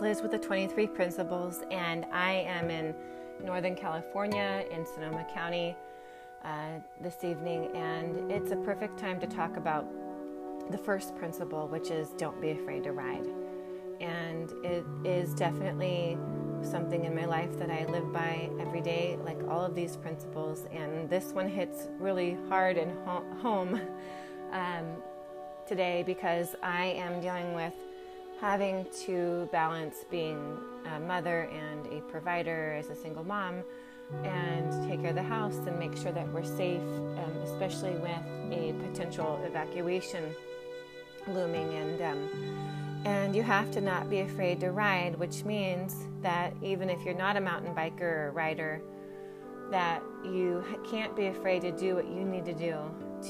Liz with the 23 Principles, and I am in Northern California in Sonoma County uh, this evening, and it's a perfect time to talk about the first principle, which is don't be afraid to ride. And it is definitely something in my life that I live by every day, like all of these principles, and this one hits really hard and home um, today because I am dealing with having to balance being a mother and a provider as a single mom and take care of the house and make sure that we're safe, um, especially with a potential evacuation looming. And um, and you have to not be afraid to ride, which means that even if you're not a mountain biker or rider, that you can't be afraid to do what you need to do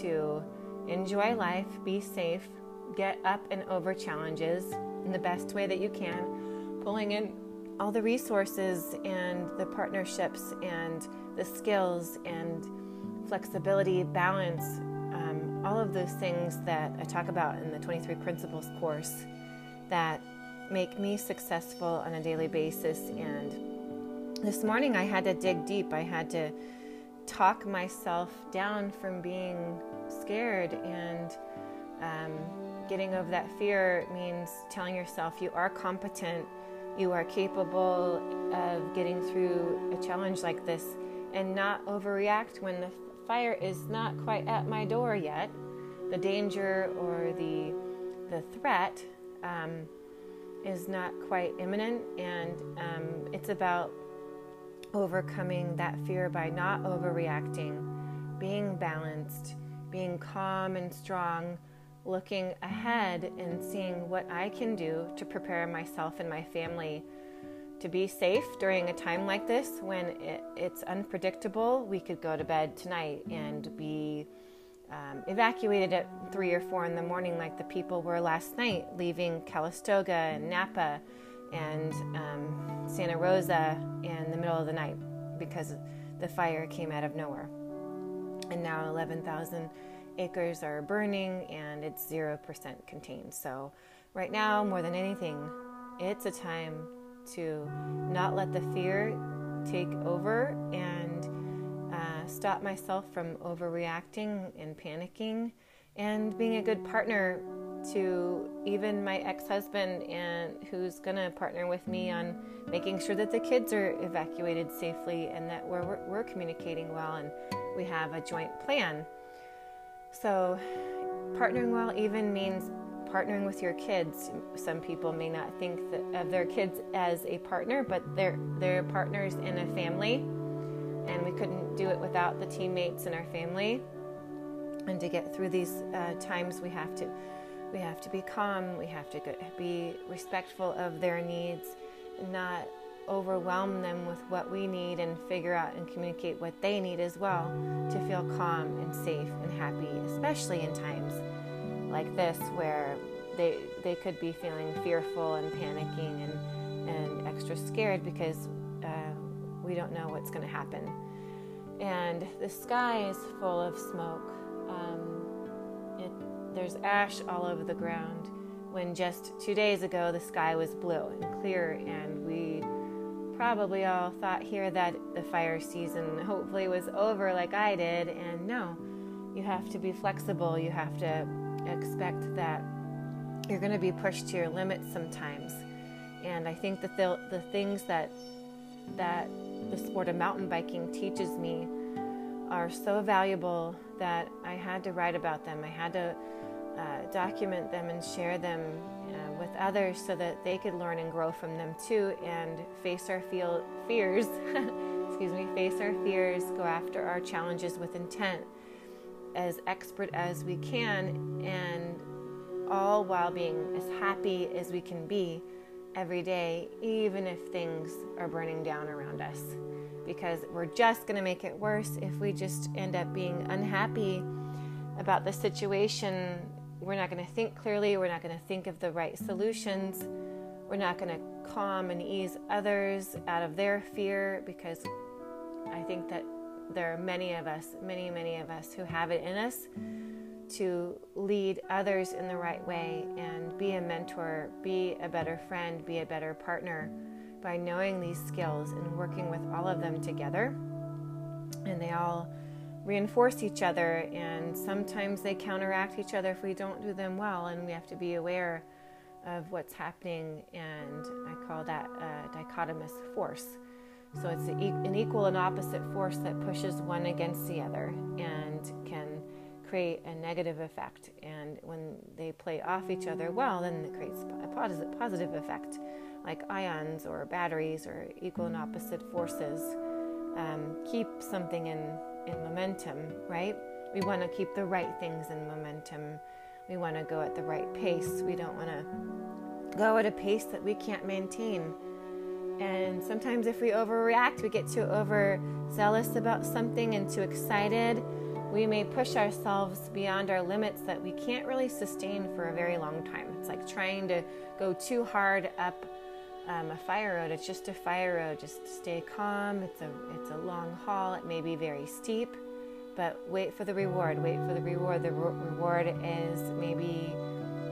to enjoy life, be safe, get up and over challenges, in the best way that you can, pulling in all the resources and the partnerships and the skills and flexibility, balance, um, all of those things that I talk about in the 23 Principles course that make me successful on a daily basis. And this morning I had to dig deep. I had to talk myself down from being scared and um, getting over that fear means telling yourself you are competent, you are capable of getting through a challenge like this, and not overreact when the fire is not quite at my door yet. The danger or the the threat um, is not quite imminent, and um, it's about overcoming that fear by not overreacting, being balanced, being calm and strong looking ahead and seeing what I can do to prepare myself and my family to be safe during a time like this when it, it's unpredictable. We could go to bed tonight and be um, evacuated at three or four in the morning, like the people were last night, leaving Calistoga and Napa and um, Santa Rosa in the middle of the night because the fire came out of nowhere. And now 11,000 acres are burning and it's 0% contained. So, right now, more than anything, it's a time to not let the fear take over and uh, stop myself from overreacting and panicking and being a good partner to even my ex-husband and who's going to partner with me on making sure that the kids are evacuated safely and that we're, we're, we're communicating well and we have a joint plan so, partnering well even means partnering with your kids. Some people may not think of their kids as a partner, but they're they're partners in a family, and we couldn't do it without the teammates in our family. And to get through these uh, times, we have to we have to be calm. We have to be respectful of their needs, not overwhelm them with what we need and figure out and communicate what they need as well to feel calm and safe and happy, especially in times like this where they they could be feeling fearful and panicking and and extra scared because uh, we don't know what's going to happen. And the sky is full of smoke. Um, it, there's ash all over the ground. When just two days ago the sky was blue and clear, and we probably all thought here that the fire season hopefully was over like I did, and no, you have to be flexible. You have to expect that you're going to be pushed to your limits sometimes. And I think that the, the things that that the sport of mountain biking teaches me are so valuable that I had to write about them. I had to uh, document them and share them with others so that they could learn and grow from them too and face our feel- fears excuse me face our fears go after our challenges with intent as expert as we can and all while being as happy as we can be every day even if things are burning down around us. Because we're just going to make it worse if we just end up being unhappy about the situation we're not going to think clearly. We're not going to think of the right solutions. We're not going to calm and ease others out of their fear because I think that there are many of us, many, many of us who have it in us to lead others in the right way and be a mentor, be a better friend, be a better partner by knowing these skills and working with all of them together. And they all reinforce each other, and sometimes they counteract each other if we don't do them well, and we have to be aware of what's happening. And I call that a dichotomous force. So it's an equal and opposite force that pushes one against the other and can create a negative effect. And when they play off each other well, then it creates a positive, effect, like ions or batteries or equal and opposite forces. Um, keep something in, in momentum, right? We want to keep the right things in momentum. We want to go at the right pace. We don't want to go at a pace that we can't maintain. And sometimes, if we overreact, we get too overzealous about something and too excited we may push ourselves beyond our limits that we can't really sustain for a very long time. It's like trying to go too hard up um, a fire road. It's just a fire road. Just stay calm. It's a it's a long haul. It may be very steep, but wait for the reward. Wait for the reward. The re- reward is maybe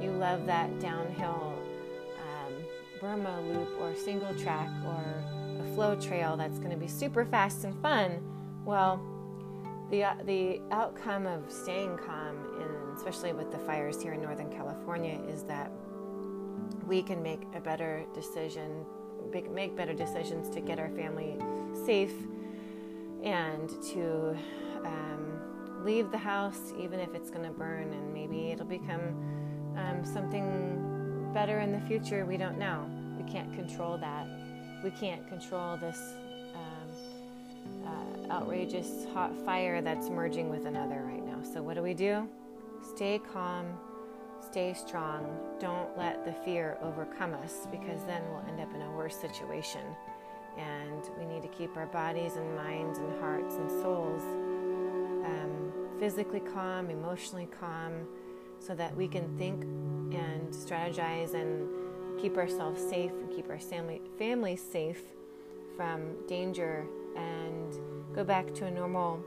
you love that downhill um, Burma loop or single track or a flow trail that's going to be super fast and fun. Well the uh, the outcome of staying calm, and especially with the fires here in Northern California, is that we can make a better decision, make better decisions to get our family safe, and to um, leave the house even if it's going to burn, and maybe it'll become um, something better in the future. We don't know. We can't control that. We can't control this uh, outrageous hot fire that's merging with another right now. So, what do we do? Stay calm, stay strong. Don't let the fear overcome us because then we'll end up in a worse situation. And we need to keep our bodies and minds and hearts and souls um, physically calm, emotionally calm, so that we can think and strategize and keep ourselves safe and keep our family, family safe from danger and go back to a normal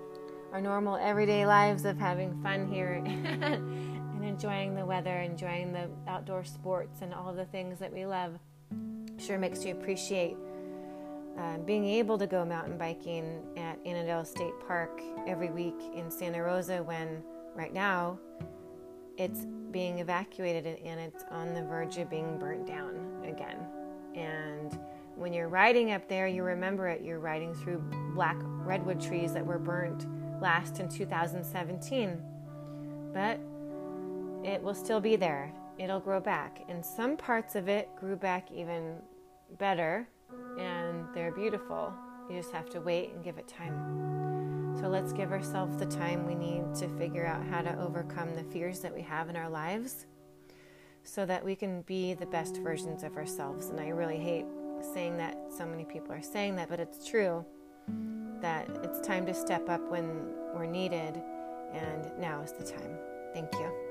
our normal everyday lives of having fun here and enjoying the weather, enjoying the outdoor sports and all the things that we love. Sure makes you appreciate uh, being able to go mountain biking at Annadel State Park every week in Santa Rosa when right now it's being evacuated and it's on the verge of being burnt down again. And when you're riding up there, you remember it. You're riding through black redwood trees that were burnt last in 2017. But it will still be there. It'll grow back. And some parts of it grew back even better, and they're beautiful. You just have to wait and give it time. So let's give ourselves the time we need to figure out how to overcome the fears that we have in our lives so that we can be the best versions of ourselves. And I really hate saying that so many people are saying that, but it's true that it's time to step up when we're needed, and now is the time. Thank you.